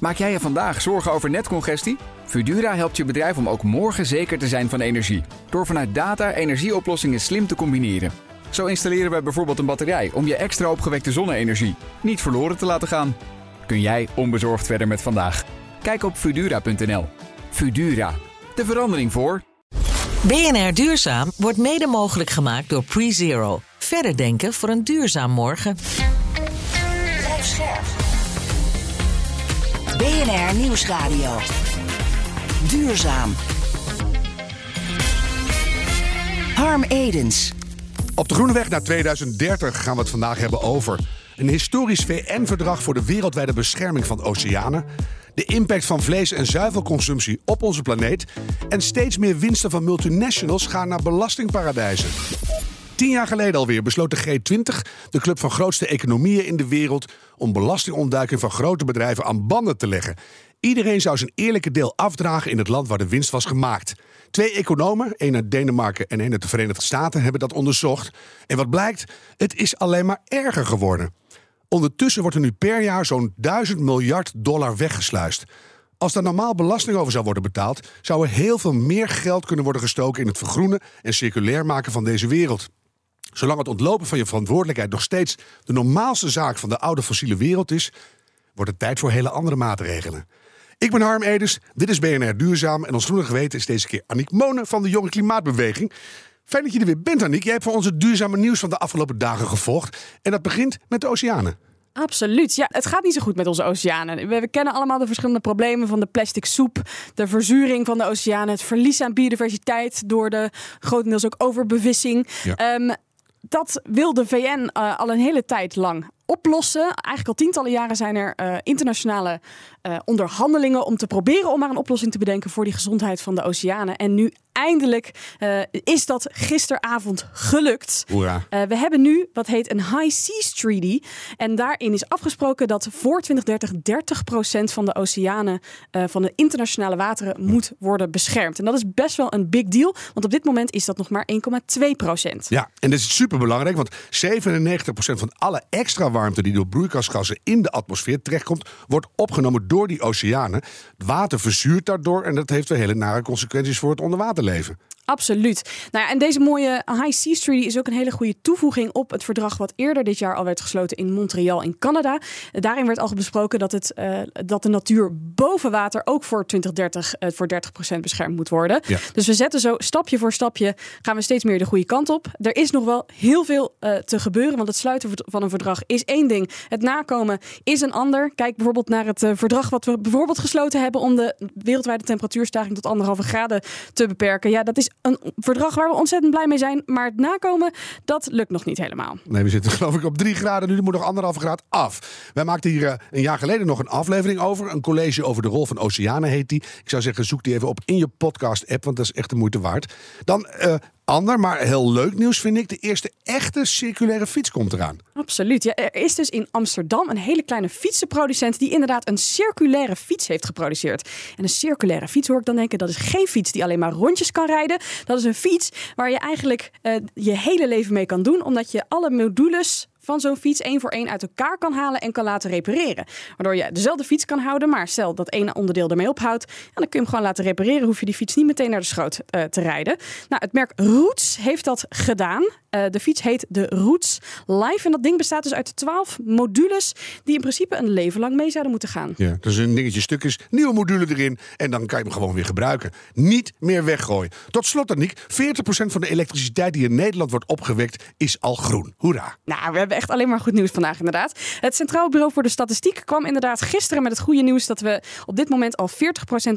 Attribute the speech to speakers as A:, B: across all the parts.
A: Maak jij je vandaag zorgen over netcongestie? Fudura helpt je bedrijf om ook morgen zeker te zijn van energie. Door vanuit data energieoplossingen slim te combineren. Zo installeren we bijvoorbeeld een batterij om je extra opgewekte zonne-energie niet verloren te laten gaan. Kun jij onbezorgd verder met vandaag? Kijk op Fudura.nl. Fudura, de verandering voor.
B: BNR Duurzaam wordt mede mogelijk gemaakt door PreZero. Verder denken voor een duurzaam morgen.
C: BNR Nieuwsradio. Duurzaam. Harm Edens.
D: Op de Groene Weg naar 2030 gaan we het vandaag hebben over een historisch VN-verdrag voor de wereldwijde bescherming van oceanen, de impact van vlees- en zuivelconsumptie op onze planeet en steeds meer winsten van multinationals gaan naar belastingparadijzen. Tien jaar geleden alweer besloot de G20, de club van grootste economieën in de wereld, om belastingontduiking van grote bedrijven aan banden te leggen. Iedereen zou zijn eerlijke deel afdragen in het land waar de winst was gemaakt. Twee economen, één uit Denemarken en één uit de Verenigde Staten, hebben dat onderzocht. En wat blijkt? Het is alleen maar erger geworden. Ondertussen wordt er nu per jaar zo'n 1000 miljard dollar weggesluist. Als daar normaal belasting over zou worden betaald, zou er heel veel meer geld kunnen worden gestoken in het vergroenen en circulair maken van deze wereld. Zolang het ontlopen van je verantwoordelijkheid nog steeds de normaalste zaak van de oude fossiele wereld is, wordt het tijd voor hele andere maatregelen. Ik ben Harm Edens, dit is BNR Duurzaam en ons groene geweten is deze keer Annick Monen van de Jonge Klimaatbeweging. Fijn dat je er weer bent, Annick. Jij hebt voor ons het duurzame nieuws van de afgelopen dagen gevolgd. En dat begint met de oceanen.
E: Absoluut. Ja, het gaat niet zo goed met onze oceanen. We, we, kennen allemaal de verschillende problemen van de plastic soep, de verzuring van de oceanen, het verlies aan biodiversiteit door de grotendeels ook overbevissing.
D: Ja.
E: Um, dat wil de VN uh, al een hele tijd lang oplossen. Eigenlijk al tientallen jaren zijn er uh, internationale uh, onderhandelingen om te proberen om maar een oplossing te bedenken voor die gezondheid van de oceanen. En nu eindelijk uh, is dat gisteravond gelukt.
D: Hoera.
E: we hebben nu wat heet een High Seas Treaty. En daarin is afgesproken dat voor 2030 30% van de oceanen van de internationale wateren moet worden beschermd. En dat is best wel een big deal, want op dit moment is dat nog maar 1,2%.
D: Ja, en dat is super belangrijk, want 97% van alle extra warmte die door broeikasgassen in de atmosfeer terechtkomt, wordt opgenomen door die oceanen. Het water verzuurt daardoor en dat heeft weer hele nare consequenties voor het onderwaterleven.
E: Absoluut. Nou ja, en deze mooie High Seas Treaty is ook een hele goede toevoeging op het verdrag wat eerder dit jaar al werd gesloten in Montreal in Canada. Daarin werd al besproken dat, het, uh, dat de natuur boven water ook voor 2030 uh, voor 30% beschermd moet worden.
D: Ja.
E: Dus we zetten zo stapje voor stapje gaan we steeds meer de goede kant op. Er is nog wel heel veel uh, te gebeuren, want het sluiten van een verdrag is één ding. Het nakomen is een ander. Kijk bijvoorbeeld naar het verdrag wat we bijvoorbeeld gesloten hebben om de wereldwijde temperatuurstijging tot anderhalve graden te beperken. Ja, dat is een verdrag waar we ontzettend blij mee zijn. Maar het nakomen, dat lukt nog niet helemaal.
D: Nee, we zitten geloof ik op drie graden. Nu moet nog anderhalve graad af. Wij maakten hier uh, een jaar geleden nog een aflevering over. Een college over de rol van oceanen heet die. Ik zou zeggen, zoek die even op in je podcast-app. Want dat is echt de moeite waard. Dan uh, ander, maar heel leuk nieuws vind ik. De eerste echte circulaire fiets komt eraan.
E: Absoluut. Ja, er is dus in Amsterdam een hele kleine fietsenproducent die inderdaad een circulaire fiets heeft geproduceerd. En een circulaire fiets hoor ik dan denken, dat is geen fiets die alleen maar rondjes kan rijden. Dat is een fiets waar je eigenlijk uh, je hele leven mee kan doen, omdat je alle modules van zo'n fiets één voor één uit elkaar kan halen en kan laten repareren. Waardoor je dezelfde fiets kan houden, maar stel dat ene onderdeel ermee ophoudt, en dan kun je hem gewoon laten repareren. Hoef je die fiets niet meteen naar de schroot uh, te rijden. Nou, het merk Roots heeft dat gedaan. Uh, de fiets heet de Roots Live en dat ding bestaat dus uit 12 modules die in principe een leven lang mee zouden moeten gaan.
D: Ja, dus een dingetje stukjes, nieuwe module erin en dan kan je hem gewoon weer gebruiken. Niet meer weggooien. Tot slot, Aniek, 40% van de elektriciteit die in Nederland wordt opgewekt is al groen. Hoera!
E: Nou, we hebben echt alleen maar goed nieuws vandaag inderdaad. Het Centraal Bureau voor de Statistiek kwam inderdaad gisteren met het goede nieuws dat we op dit moment al 40%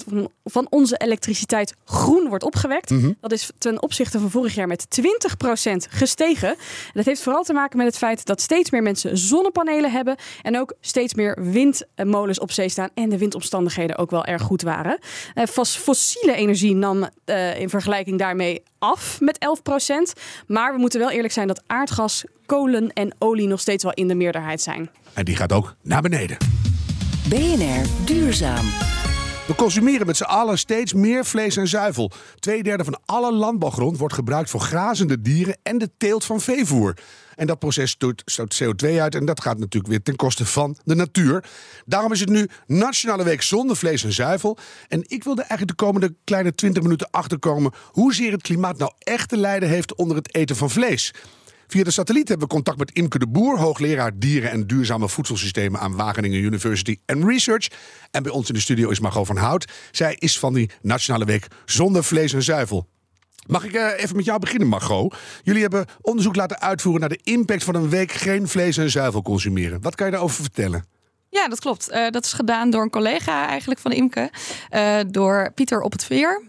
E: van, van onze elektriciteit groen wordt opgewekt.
D: Mhm.
E: Mm -hmm. Dat is ten opzichte van vorig jaar met 20% gestegen. En dat heeft vooral te maken met het feit dat steeds meer mensen zonnepanelen hebben en ook steeds meer windmolens op zee staan en de windomstandigheden ook wel erg goed waren. Uh, fossiele energie nam uh, in vergelijking daarmee af met 11%. Maar we moeten wel eerlijk zijn dat aardgas, kolen en olie nog steeds wel in de meerderheid zijn.
D: En die gaat ook naar beneden.
C: BNR Duurzaam.
D: We consumeren met z'n allen steeds meer vlees en zuivel. Tweederde van alle landbouwgrond wordt gebruikt voor grazende dieren en de teelt van veevoer. En dat proces stoot, stoot CO2 uit en dat gaat natuurlijk weer ten koste van de natuur. Daarom is het nu Nationale Week zonder vlees en zuivel. En ik wilde eigenlijk de komende kleine 20 minuten achterkomen hoezeer het klimaat nou echt te lijden heeft onder het eten van vlees. Via de satelliet hebben we contact met Imke de Boer, hoogleraar dieren en duurzame voedselsystemen aan Wageningen University and Research. En bij ons in de studio is Margot van Hout. Zij is van die Nationale Week zonder vlees en zuivel. Mag ik eh, even met jou beginnen, Margot? Jullie hebben onderzoek laten uitvoeren naar de impact van een week geen vlees en zuivel consumeren. Wat kan je daarover vertellen?
F: Ja, dat klopt. Uh, dat is gedaan door een collega eigenlijk van Imke, uh, door Pieter op het Veer.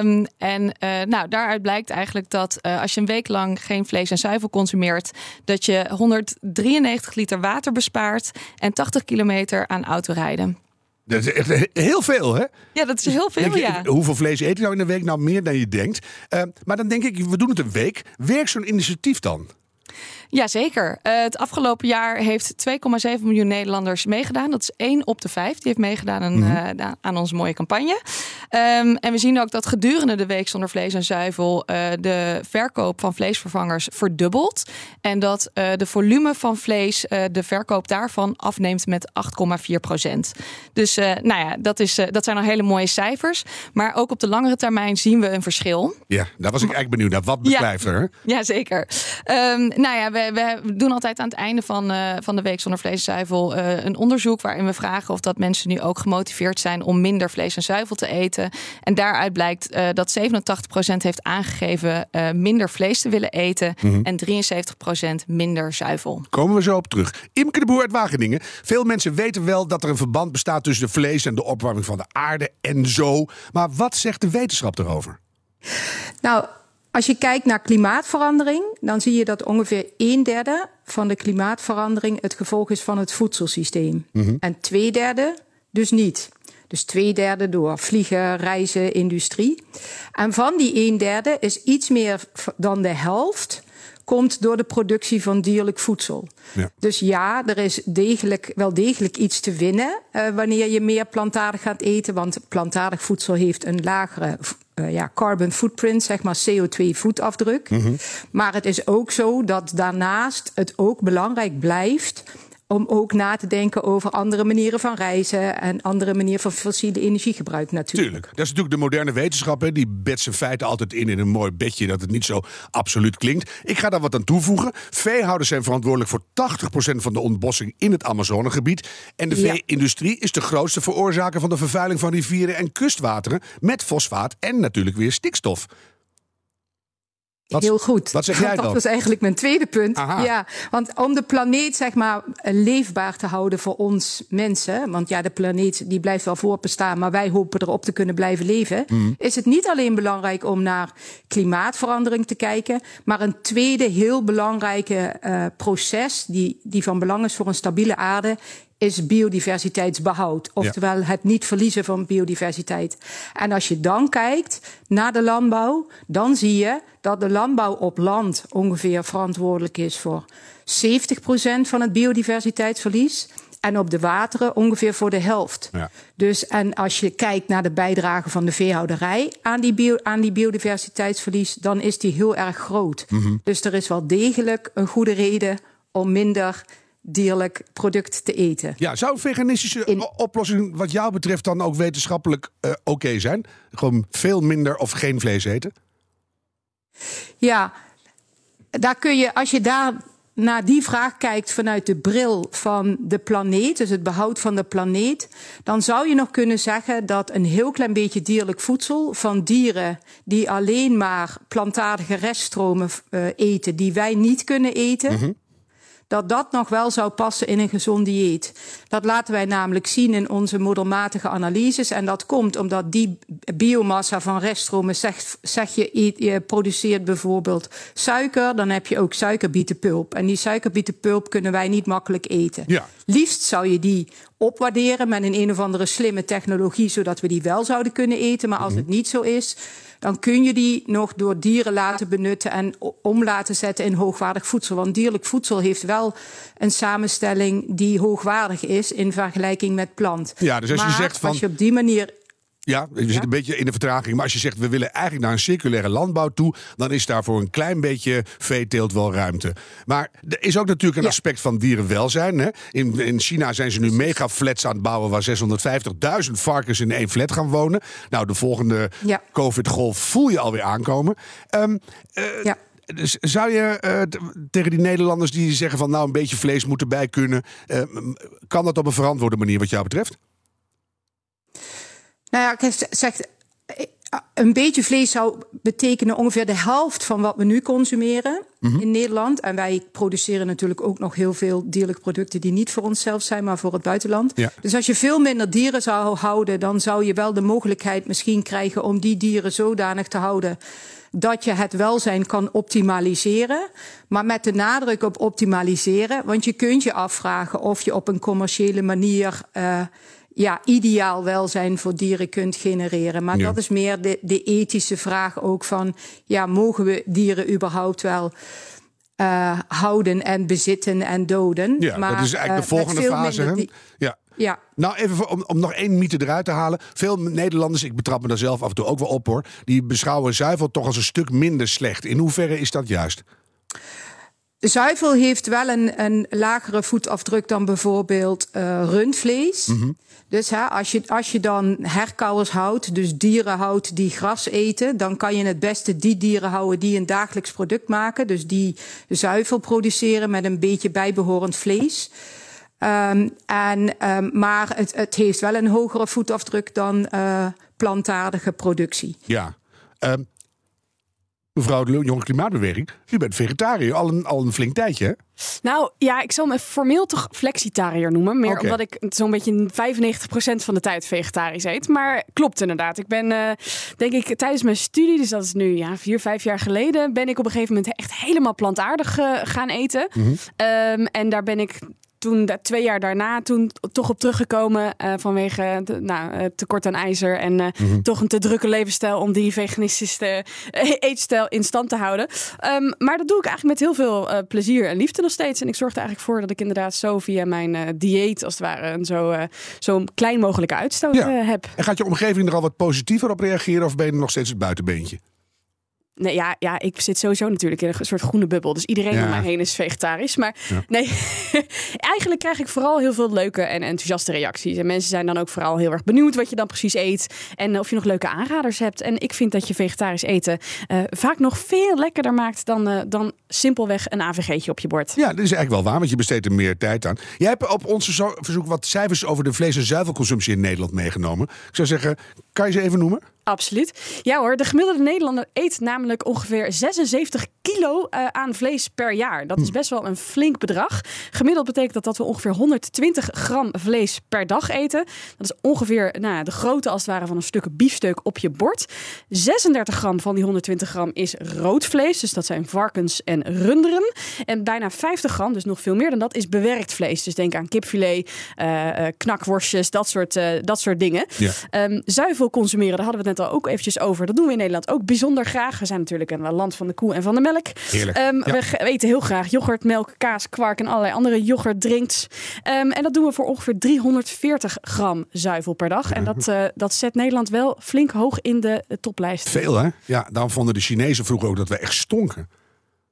F: Um, en uh, nou, daaruit blijkt eigenlijk dat als je een week lang geen vlees en zuivel consumeert, dat je 193 liter water bespaart en 80 kilometer aan autorijden.
D: Dat is echt heel veel, hè?
F: Ja, dat is heel veel, je, ja.
D: Hoeveel vlees eet je nou in een week? Nou, meer dan je denkt. maar dan denk ik, we doen het een week. Werkt zo'n initiatief dan?
F: Jazeker. Uh, het afgelopen jaar heeft 2,7 miljoen Nederlanders meegedaan. Dat is één op de vijf. Die heeft meegedaan aan, mm -hmm. uh, aan onze mooie campagne. Um, en we zien ook dat gedurende de week zonder vlees en zuivel uh, de verkoop van vleesvervangers verdubbelt. En dat de volume van vlees, de verkoop daarvan afneemt met 8,4 procent. Dus nou ja, dat, is, dat zijn al hele mooie cijfers. Maar ook op de langere termijn zien we een verschil.
D: Ja, daar was ik eigenlijk benieuwd naar. Wat blijft
F: ja,
D: er?
F: Ja, zeker. Um, nou ja, we, we, doen altijd aan het einde van, uh, van de week zonder vlees en zuivel uh, een onderzoek waarin we vragen of dat mensen nu ook gemotiveerd zijn om minder vlees en zuivel te eten. En daaruit blijkt uh, dat 87% heeft aangegeven minder vlees te willen eten mm -hmm. en 73% minder zuivel.
D: Komen we zo op terug. Imke de Boer uit Wageningen. Veel mensen weten wel dat er een verband bestaat tussen de vlees en de opwarming van de aarde en zo. Maar wat zegt de wetenschap erover?
G: Nou, als je kijkt naar klimaatverandering, dan zie je dat ongeveer een derde van de klimaatverandering het gevolg is van het voedselsysteem. Mm -hmm. En twee derde dus niet. Dus twee derde door vliegen, reizen, industrie. En van die een derde is iets meer dan de helft komt door de productie van dierlijk voedsel. Ja. Dus ja, er is degelijk, wel degelijk iets te winnen uh, wanneer je meer plantaardig gaat eten. Want plantaardig voedsel heeft een lagere uh, ja, carbon footprint, zeg maar CO2-voetafdruk. Mm -hmm. Maar het is ook zo dat daarnaast het ook belangrijk blijft om ook na te denken over andere manieren van reizen en andere manieren van fossiele energiegebruik natuurlijk.
D: Tuurlijk. Dat is natuurlijk de moderne wetenschap. Hè. Die zijn feiten altijd in in een mooi bedje dat het niet zo absoluut klinkt. Ik ga daar wat aan toevoegen. Veehouders zijn verantwoordelijk voor 80% van de ontbossing in het Amazonegebied. En de vee-industrie is de grootste veroorzaker van de vervuiling van rivieren en kustwateren met fosfaat en natuurlijk weer stikstof.
G: Wat, Heel goed.
D: Wat zeg jij?
G: Dat was eigenlijk mijn tweede punt. Aha. Ja, want om de planeet zeg maar leefbaar te houden voor ons mensen, want ja, de planeet die blijft wel voortbestaan, maar wij hopen erop te kunnen blijven leven, mm. is het niet alleen belangrijk om naar klimaatverandering te kijken, maar een tweede heel belangrijke uh, proces die, die van belang is voor een stabiele aarde, is biodiversiteitsbehoud. Oftewel ja. het niet verliezen van biodiversiteit. En als je dan kijkt naar de landbouw, dan zie je dat de landbouw op land ongeveer verantwoordelijk is voor 70% van het biodiversiteitsverlies. En op de wateren ongeveer voor de helft. Ja. Dus en als je kijkt naar de bijdrage van de veehouderij aan die, bio, aan die biodiversiteitsverlies, dan is die heel erg groot. Mm -hmm. Dus er is wel degelijk een goede reden om minder dierlijk product te eten.
D: Ja, zou veganistische In... oplossing wat jou betreft dan ook wetenschappelijk uh, oké okay zijn? Gewoon veel minder of geen vlees eten?
G: Ja, daar kun je, als je daar naar die vraag kijkt vanuit de bril van de planeet, dus het behoud van de planeet, dan zou je nog kunnen zeggen dat een heel klein beetje dierlijk voedsel van dieren die alleen maar plantaardige reststromen uh, eten, die wij niet kunnen eten, mm -hmm dat dat nog wel zou passen in een gezond dieet. Dat laten wij namelijk zien in onze modelmatige analyses. En dat komt omdat die biomassa van reststromen, zeg, zeg je, je produceert bijvoorbeeld suiker, dan heb je ook suikerbietenpulp. En die suikerbietenpulp kunnen wij niet makkelijk eten.
D: Ja.
G: Liefst zou je die opwaarderen met een een of andere slimme technologie, zodat we die wel zouden kunnen eten. Maar als mm -hmm. het niet zo is, dan kun je die nog door dieren laten benutten en om laten zetten in hoogwaardig voedsel. Want dierlijk voedsel heeft wel een samenstelling die hoogwaardig is in vergelijking met plant.
D: Ja, dus als
G: maar
D: je zegt van.
G: Als je op die manier
D: Ja, je zit een beetje in de vertraging. Maar als je zegt we willen eigenlijk naar een circulaire landbouw toe, dan is daar voor een klein beetje veeteelt wel ruimte. Maar er is ook natuurlijk een aspect van dierenwelzijn. Hè? In, in China zijn ze nu mega flats aan het bouwen waar 650.000 varkens in één flat gaan wonen. Nou, de volgende
G: Ja.
D: COVID-golf voel je alweer aankomen. Ehm, eh,
G: Ja.
D: dus zou je eh, tegen die Nederlanders die zeggen van nou een beetje vlees moet erbij kunnen, eh, kan dat op een verantwoorde manier wat jou betreft?
G: Nou ja, ik zeg, een beetje vlees zou betekenen ongeveer de helft van wat we nu consumeren in Nederland. En wij produceren natuurlijk ook nog heel veel dierlijke producten die niet voor onszelf zijn, maar voor het buitenland.
D: Ja.
G: Dus als je veel minder dieren zou houden, dan zou je wel de mogelijkheid misschien krijgen om die dieren zodanig te houden dat je het welzijn kan optimaliseren. Maar met de nadruk op optimaliseren. Want je kunt je afvragen of je op een commerciële manier. eh, ja, ideaal welzijn voor dieren kunt genereren. Maar
D: Ja.
G: dat is meer de, de ethische vraag ook van... ja, mogen we dieren überhaupt wel eh, houden en bezitten en doden?
D: Ja,
G: maar,
D: dat is eigenlijk de
G: eh,
D: volgende fase. Ja.
G: Ja,
D: Nou, even voor- om, om nog één mythe eruit te halen. Veel Nederlanders, ik betrap me daar zelf af en toe ook wel op hoor, die beschouwen zuivel toch als een stuk minder slecht. In hoeverre is dat juist?
G: Zuivel heeft wel een, een lagere voetafdruk dan bijvoorbeeld eh, rundvlees. Dus hè, als, je, als je dan herkauwers houdt, dus dieren houdt die gras eten, dan kan je het beste die dieren houden die een dagelijks product maken. Dus die zuivel produceren met een beetje bijbehorend vlees. Ehm, en, ehm, maar het, het heeft wel een hogere voetafdruk dan eh, plantaardige productie.
D: Ja. Ehm, mevrouw de Jonge Klimaatbeweging, u bent vegetariër al een, al een flink tijdje, hè?
E: Nou ja, ik zal me formeel toch flexitariër noemen. Meer omdat ik zo'n beetje 95% van de tijd vegetarisch eet. Maar klopt inderdaad. Ik ben, eh, denk ik, tijdens mijn studie, dus dat is nu ja, vier, vijf jaar geleden, ben ik op een gegeven moment echt helemaal plantaardig eh, gaan eten. Ehm, en daar ben ik toen twee jaar daarna toen toch op teruggekomen eh, vanwege de, nou, eh, tekort aan ijzer en eh, toch een te drukke levensstijl om die veganistische eetstijl in stand te houden. Ehm, maar dat doe ik eigenlijk met heel veel plezier en liefde nog steeds. En ik zorg er eigenlijk voor dat ik inderdaad zo via mijn dieet als het ware een zo, zo klein mogelijke uitstoot
D: Ja.
E: heb.
D: En gaat je omgeving er al wat positiever op reageren of ben je nog steeds het buitenbeentje?
E: Nee, ja, ja, ik zit sowieso natuurlijk in een soort groene bubbel. Dus iedereen
D: Ja.
E: om mij heen is vegetarisch. Maar
D: Ja.
E: nee, eigenlijk krijg ik vooral heel veel leuke en enthousiaste reacties. En mensen zijn dan ook vooral heel erg benieuwd wat je dan precies eet. En of je nog leuke aanraders hebt. En ik vind dat je vegetarisch eten eh, vaak nog veel lekkerder maakt dan, eh, dan simpelweg een AVG'tje op je bord.
D: Ja, dat is eigenlijk wel waar, want je besteedt er meer tijd aan. Jij hebt op onze zo- verzoek wat cijfers over de vlees- en zuivelconsumptie in Nederland meegenomen. Ik zou zeggen, kan je ze even noemen?
E: Absoluut. Ja hoor, de gemiddelde Nederlander eet namelijk ongeveer 76 kilo eh, aan vlees per jaar. Dat is best wel een flink bedrag. Gemiddeld betekent dat dat we ongeveer 120 gram vlees per dag eten. Dat is ongeveer nou, de grootte als het ware van een stuk biefstuk op je bord. 36 gram van die 120 gram is rood vlees. Dus dat zijn varkens en runderen. En bijna 50 gram, dus nog veel meer dan dat, is bewerkt vlees. Dus denk aan kipfilet, eh, eh, knakworstjes, dat soort, dat soort dingen.
D: Ja.
E: Ehm, zuivel consumeren, daar hadden we het net al ook eventjes over. Dat doen we in Nederland ook bijzonder graag. We zijn natuurlijk een land van de koe en van de melk.
D: Heerlijk.
E: Ehm,
D: Ja.
E: We eten heel graag yoghurt, melk, kaas, kwark en allerlei andere yoghurtdrinks. Ehm en dat doen we voor ongeveer 340 gram zuivel per dag. En dat, eh, dat zet Nederland wel flink hoog in de toplijst.
D: Veel, hè? Ja, daarom vonden de Chinezen vroeger ook dat we echt stonken.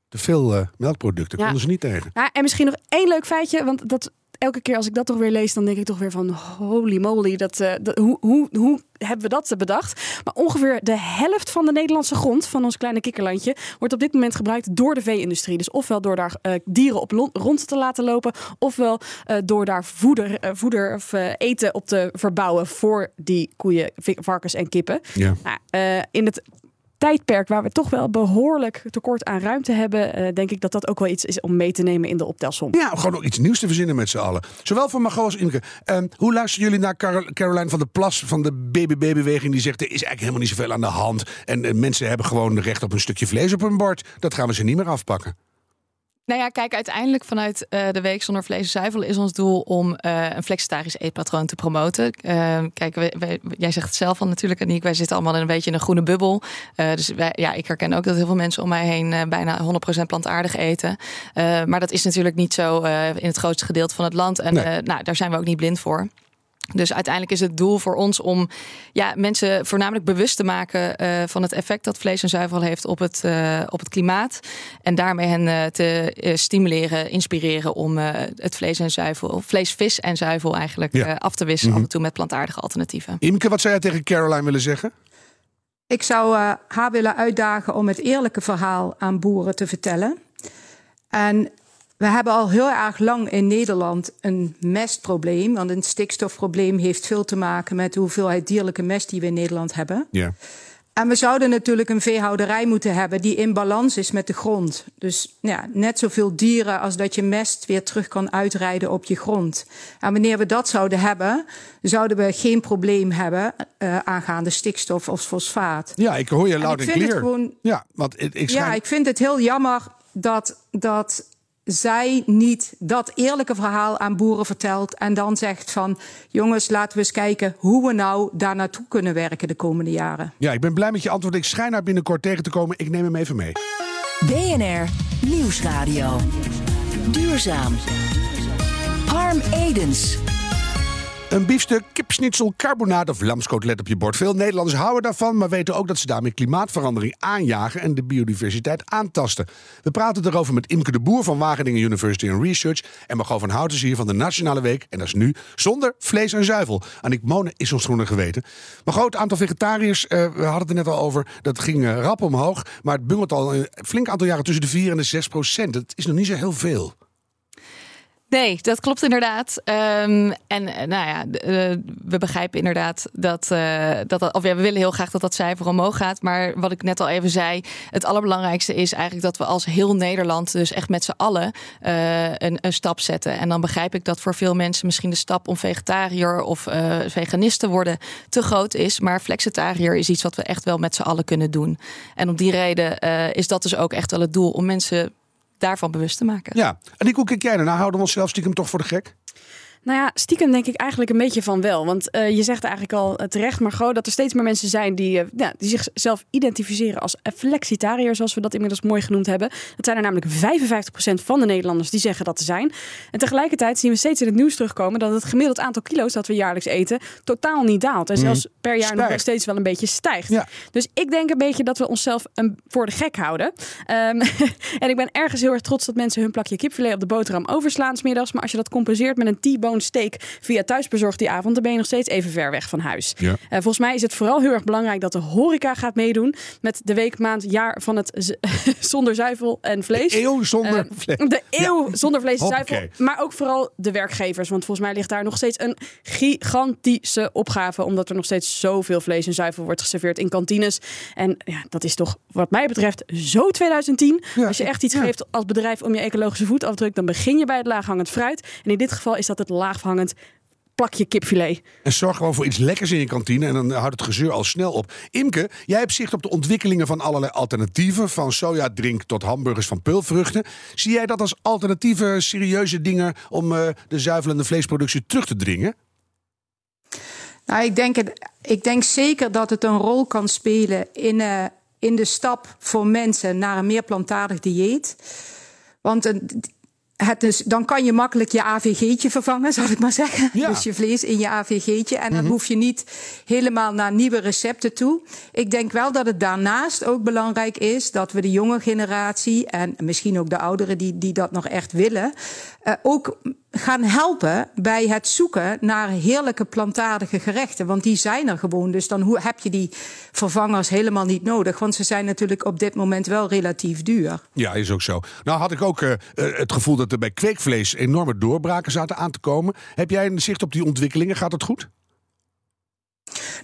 D: Te veel eh, melkproducten
E: Ja.
D: konden ze niet tegen.
E: Ja, en misschien nog één leuk feitje, want dat elke keer als ik dat toch weer lees, dan denk ik toch weer van holy moly, dat, eh, dat, hoe, hoe, hoe hebben we dat bedacht? Maar ongeveer de helft van de Nederlandse grond van ons kleine kikkerlandje wordt op dit moment gebruikt door de vee-industrie. Dus ofwel door daar eh, dieren op rond te laten lopen, ofwel eh, door daar voeder, voeder of eten op te verbouwen voor die koeien, varkens en kippen.
D: Ja.
E: Nou, in het tijdperk waar we toch wel behoorlijk tekort aan ruimte hebben, eh, denk ik dat dat ook wel iets is om mee te nemen in de optelsom.
D: Ja, gewoon ook iets nieuws te verzinnen met z'n allen. Zowel voor Margot als Imke. Ehm, hoe luisteren jullie naar Carol- Caroline van der Plas van de BBB-beweging? Die zegt er is eigenlijk helemaal niet zoveel aan de hand. En mensen hebben gewoon recht op een stukje vlees op hun bord. Dat gaan we ze niet meer afpakken.
F: Nou ja, kijk, uiteindelijk vanuit eh, de Week Zonder Vlees en Zuivel is ons doel om eh, een flexitarisch eetpatroon te promoten. Eh, kijk, wij- wij- jij zegt het zelf al natuurlijk, Aniek, wij zitten allemaal in een beetje in een groene bubbel. Eh, dus wij, ja, ik herken ook dat heel veel mensen om mij heen bijna 100% plantaardig eten. Maar dat is natuurlijk niet zo in het grootste gedeelte van het land. En
D: Nee.
F: nou, daar zijn we ook niet blind voor. Dus uiteindelijk is het doel voor ons om ja, mensen voornamelijk bewust te maken uh, van het effect dat vlees en zuivel heeft op het, uh, op het klimaat. En daarmee hen uh, te stimuleren, inspireren om het vlees en zuivel, vlees, vis en zuivel eigenlijk ja. af te wisselen mm -hmm. af en toe met plantaardige alternatieven.
D: Imke, wat zou jij tegen Caroline willen zeggen?
G: Ik zou haar willen uitdagen om het eerlijke verhaal aan boeren te vertellen. En we hebben al heel erg lang in Nederland een mestprobleem. Want een stikstofprobleem heeft veel te maken met de hoeveelheid dierlijke mest die we in Nederland hebben.
D: Ja.
G: En we zouden natuurlijk een veehouderij moeten hebben die in balans is met de grond. Dus ja, net zoveel dieren als dat je mest weer terug kan uitrijden op je grond. En wanneer we dat zouden hebben, zouden we geen probleem hebben uh, aangaande stikstof of fosfaat.
D: Ja, ik hoor je luid en, clear. Gewoon, ja, want ik, ik schijn...
G: ja, ik vind het heel jammer dat, dat zij niet dat eerlijke verhaal aan boeren vertelt en dan zegt van jongens, laten we eens kijken hoe we nou daar naartoe kunnen werken de komende jaren.
D: Ja, ik ben blij met je antwoord. Ik schijn haar binnenkort tegen te komen. Ik neem hem even mee.
C: BNR Nieuwsradio. Duurzaam. Harm Edens.
D: Een biefstuk, kipsnitzel, carbonaat of lamskotelet op je bord. Veel Nederlanders houden daarvan, maar weten ook dat ze daarmee klimaatverandering aanjagen en de biodiversiteit aantasten. We praten erover met Imke de Boer van Wageningen University and Research en Margot van Houten hier van de Nationale Week. En dat is nu zonder vlees en zuivel. Annick Monen is ons groene geweten. Maar groot aantal vegetariërs, uh, we hadden het er net al over, dat ging uh, rap omhoog. Maar het bungelt al een flink aantal jaren tussen de 4 en de 6 procent. Dat is nog niet zo heel veel.
F: Nee, dat klopt inderdaad. Um, en nou ja, uh, we begrijpen inderdaad dat, uh, dat, of ja, we willen heel graag dat dat cijfer omhoog gaat. Maar wat ik net al even zei, het allerbelangrijkste is eigenlijk dat we als heel Nederland, dus echt met z'n allen, een, een, stap zetten. En dan begrijp ik dat voor veel mensen misschien de stap om vegetariër of veganist te worden te groot is. Maar flexitariër is iets wat we echt wel met z'n allen kunnen doen. En om die reden is dat dus ook echt wel het doel om mensen daarvan bewust te maken.
D: Ja, en die hoe kijk jij Nou Houden we onszelf stiekem toch voor de gek?
E: Nou ja, stiekem denk ik eigenlijk een beetje van wel. Want uh, je zegt eigenlijk al terecht, Margot, dat er steeds meer mensen zijn die, uh, ja, die zichzelf identificeren als flexitariër, zoals we dat inmiddels mooi genoemd hebben. Dat zijn er namelijk 55% van de Nederlanders die zeggen dat te zijn. En tegelijkertijd zien we steeds in het nieuws terugkomen dat het gemiddeld aantal kilo's dat we jaarlijks eten totaal niet daalt. En zelfs mm. per jaar nog steeds wel een beetje stijgt.
D: Ja.
E: Dus ik denk een beetje dat we onszelf een, voor de gek houden. Um, en ik ben ergens heel erg trots dat mensen hun plakje kipfilet op de boterham overslaan smiddags. Maar als je dat compenseert met een T-bone steek via thuisbezorgd die avond, dan ben je nog steeds even ver weg van huis.
D: Ja. Uh,
E: volgens mij is het vooral heel erg belangrijk dat de horeca gaat meedoen met de week, maand, jaar van het zonder zuivel en vlees.
D: De eeuw zonder uh, vlees.
E: De eeuw ja. zonder vlees en zuivel. Maar ook vooral de werkgevers. Want volgens mij ligt daar nog steeds een gigantische opgave. Omdat er nog steeds zoveel vlees en zuivel wordt geserveerd in kantines. En ja, dat is toch wat mij betreft zo 2010. Ja. Als je echt iets geeft als bedrijf om je ecologische voetafdruk, dan begin je bij het laaghangend fruit. En in dit geval is dat het laaghangend plakje kipfilet.
D: En zorg gewoon voor iets lekkers in je kantine en dan houdt het gezeur al snel op. Imke, jij hebt zicht op de ontwikkelingen van allerlei alternatieven, van sojadrink tot hamburgers van peulvruchten. Zie jij dat als alternatieve serieuze dingen om uh, de zuivelende vleesproductie terug te dringen?
G: Nou, ik denk, het, ik denk zeker dat het een rol kan spelen in, uh, in de stap voor mensen naar een meer plantaardig dieet. Want een, het is, dan kan je makkelijk je AVG'tje vervangen, zal ik maar zeggen.
D: Ja.
G: Dus je vlees in je AVG'tje. En dan mm -hmm. hoef je niet helemaal naar nieuwe recepten toe. Ik denk wel dat het daarnaast ook belangrijk is dat we de jonge generatie en misschien ook de ouderen die, die dat nog echt willen, uh, ook gaan helpen bij het zoeken naar heerlijke plantaardige gerechten. Want die zijn er gewoon. Dus dan heb je die vervangers helemaal niet nodig. Want ze zijn natuurlijk op dit moment wel relatief duur.
D: Ja, is ook zo. Nou had ik ook uh, het gevoel dat er bij kweekvlees enorme doorbraken zaten aan te komen. Heb jij een zicht op die ontwikkelingen? Gaat het goed?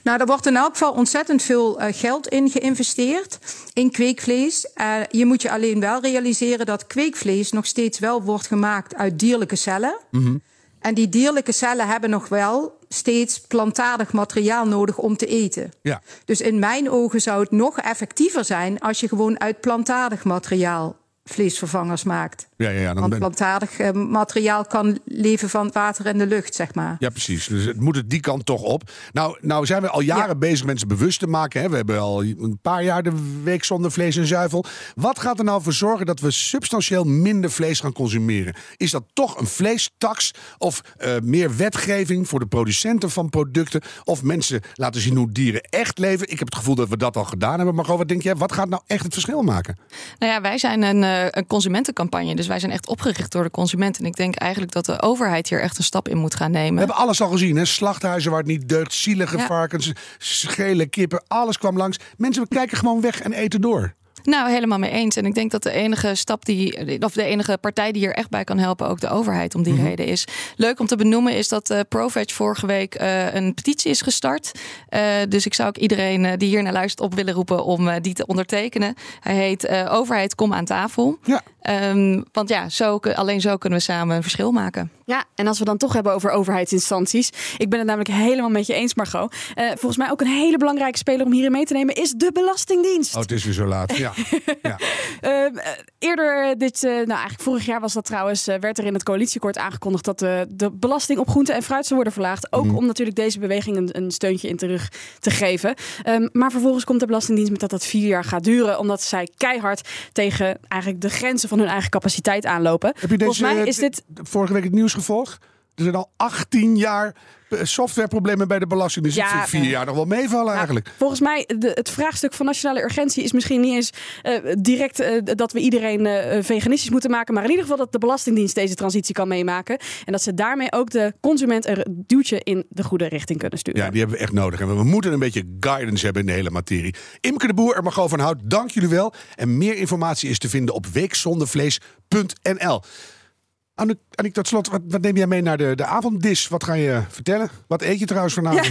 G: Nou, er wordt in elk geval ontzettend veel uh, geld in geïnvesteerd in kweekvlees. Uh, je moet je alleen wel realiseren dat kweekvlees nog steeds wel wordt gemaakt uit dierlijke cellen.
D: Mm -hmm.
G: En die dierlijke cellen hebben nog wel steeds plantaardig materiaal nodig om te eten.
D: Ja.
G: Dus in mijn ogen zou het nog effectiever zijn als je gewoon uit plantaardig materiaal vleesvervangers maakt.
D: Ja, ja, ja, dan
G: Want
D: ben-
G: plantaardig eh, materiaal kan leven van het water en de lucht, zeg maar.
D: Ja, precies. Dus het moet het die kant toch op. Nou, nou zijn we al jaren bezig mensen bewust te maken. Hè. We hebben al een paar jaar de week zonder vlees en zuivel. Wat gaat er nou voor zorgen dat we substantieel minder vlees gaan consumeren? Is dat toch een vleestax of eh, meer wetgeving voor de producenten van producten? Of mensen laten zien hoe dieren echt leven? Ik heb het gevoel dat we dat al gedaan hebben. Maar wat denk jij, wat gaat nou echt het verschil maken?
F: Nou ja, wij zijn een, eh, een consumentencampagne. Dus wij zijn echt opgericht door de consument. En ik denk eigenlijk dat de overheid hier echt een stap in moet gaan nemen.
D: We hebben alles al gezien. Hè? Slachthuizen waar het niet deugt. Zielige
F: Ja.
D: varkens, schele kippen. Alles kwam langs. Mensen kijken gewoon weg en eten door.
F: Nou, helemaal mee eens. En ik denk dat de enige stap die, of de enige partij die hier echt bij kan helpen, ook de overheid om die
D: Mhm.
F: reden is. Leuk om te benoemen is dat uh, ProVeg vorige week uh, een petitie is gestart. Uh, dus ik zou ook iedereen uh, die hier naar luistert op willen roepen om uh, die te ondertekenen. Hij heet uh, Overheid Kom aan tafel.
D: Ja.
F: Um, want ja, zo, alleen zo kunnen we samen een verschil maken.
E: Ja, en als we dan toch hebben over overheidsinstanties. Ik ben het namelijk helemaal met je eens, Margot. Uh, volgens mij ook een hele belangrijke speler om hierin mee te nemen is de Belastingdienst.
D: Oh, het is weer zo laat. Ja. Ja.
E: Uh, eerder dit, uh, nou eigenlijk vorig jaar was dat trouwens, uh, werd er in het coalitieakkoord aangekondigd dat de, de belasting op groente en fruit zou worden verlaagd. Ook mm. om natuurlijk deze beweging een, een, steuntje in terug te geven. Um, maar vervolgens komt de Belastingdienst met dat dat vier jaar gaat duren, omdat zij keihard tegen eigenlijk de grenzen van hun eigen capaciteit aanlopen.
D: Heb je deze,
E: Volgens mij is dit
D: vorige week het nieuws gevolgd? Er zijn al 18 jaar softwareproblemen bij de belasting. Dus
E: Ja,
D: vier jaar nog wel meevallen
E: Nou,
D: eigenlijk.
E: Volgens mij, de, het vraagstuk van nationale urgentie is misschien niet eens uh, direct uh, dat we iedereen uh, veganistisch moeten maken. Maar in ieder geval dat de Belastingdienst deze transitie kan meemaken. En dat ze daarmee ook de consument een duwtje in de goede richting kunnen sturen.
D: Ja, die hebben we echt nodig. En we moeten een beetje guidance hebben in de hele materie. Imke de Boer en Margot van Hout, dank jullie wel. En meer informatie is te vinden op weekzondevlees.nl. Annick, Annick, tot slot, wat, wat, neem jij mee naar de, de avonddis? Wat ga je vertellen? Wat eet je trouwens vanavond?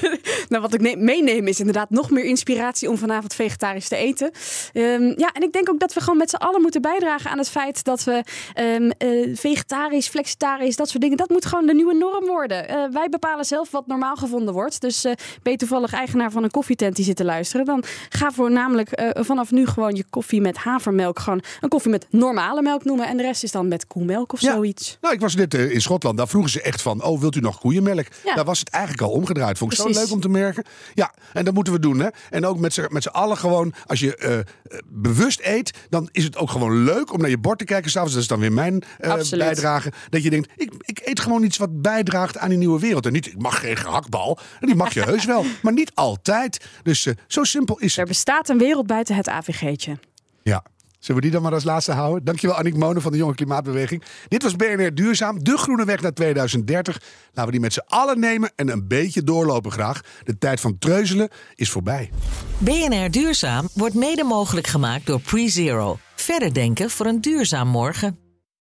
E: Ja. nou, wat ik meeneem is inderdaad nog meer inspiratie om vanavond vegetarisch te eten. Um, ja, en ik denk ook dat we gewoon met z'n allen moeten bijdragen aan het feit dat we um, uh, vegetarisch, flexitarisch, dat soort dingen, dat moet gewoon de nieuwe norm worden. Uh, wij bepalen zelf wat normaal gevonden wordt. Dus uh, ben je toevallig eigenaar van een koffietent die zit te luisteren, dan ga voornamelijk vanaf nu gewoon je koffie met havermelk gewoon een koffie met normale melk noemen. En de rest is dan met koemelk of
D: ja.
E: zoiets.
D: Nou, ik was net in Schotland. Daar vroegen ze echt van, oh, wilt u nog koeienmelk? Ja. Daar was het eigenlijk al omgedraaid. Vond ik Precies. zo leuk om te merken. Ja, en dat moeten we doen. Hè? En ook met z'n allen gewoon, als je uh, bewust eet, dan is het ook gewoon leuk om naar je bord te kijken. S'avonds, dat is dan weer mijn uh, bijdrage. Dat je denkt, ik, ik eet gewoon iets wat bijdraagt aan die nieuwe wereld. En niet, ik mag geen gehaktbal. En die mag je heus wel. Maar niet altijd. Dus zo simpel is het.
E: Er bestaat een wereld buiten het AVG'tje.
D: Ja. Zullen we die dan maar als laatste houden? Dankjewel Annick Monen van de Jonge Klimaatbeweging. Dit was BNR Duurzaam, de groene weg naar 2030. Laten we die met z'n allen nemen en een beetje doorlopen graag. De tijd van treuzelen is voorbij.
B: BNR Duurzaam wordt mede mogelijk gemaakt door PreZero. Verder denken voor een duurzaam morgen.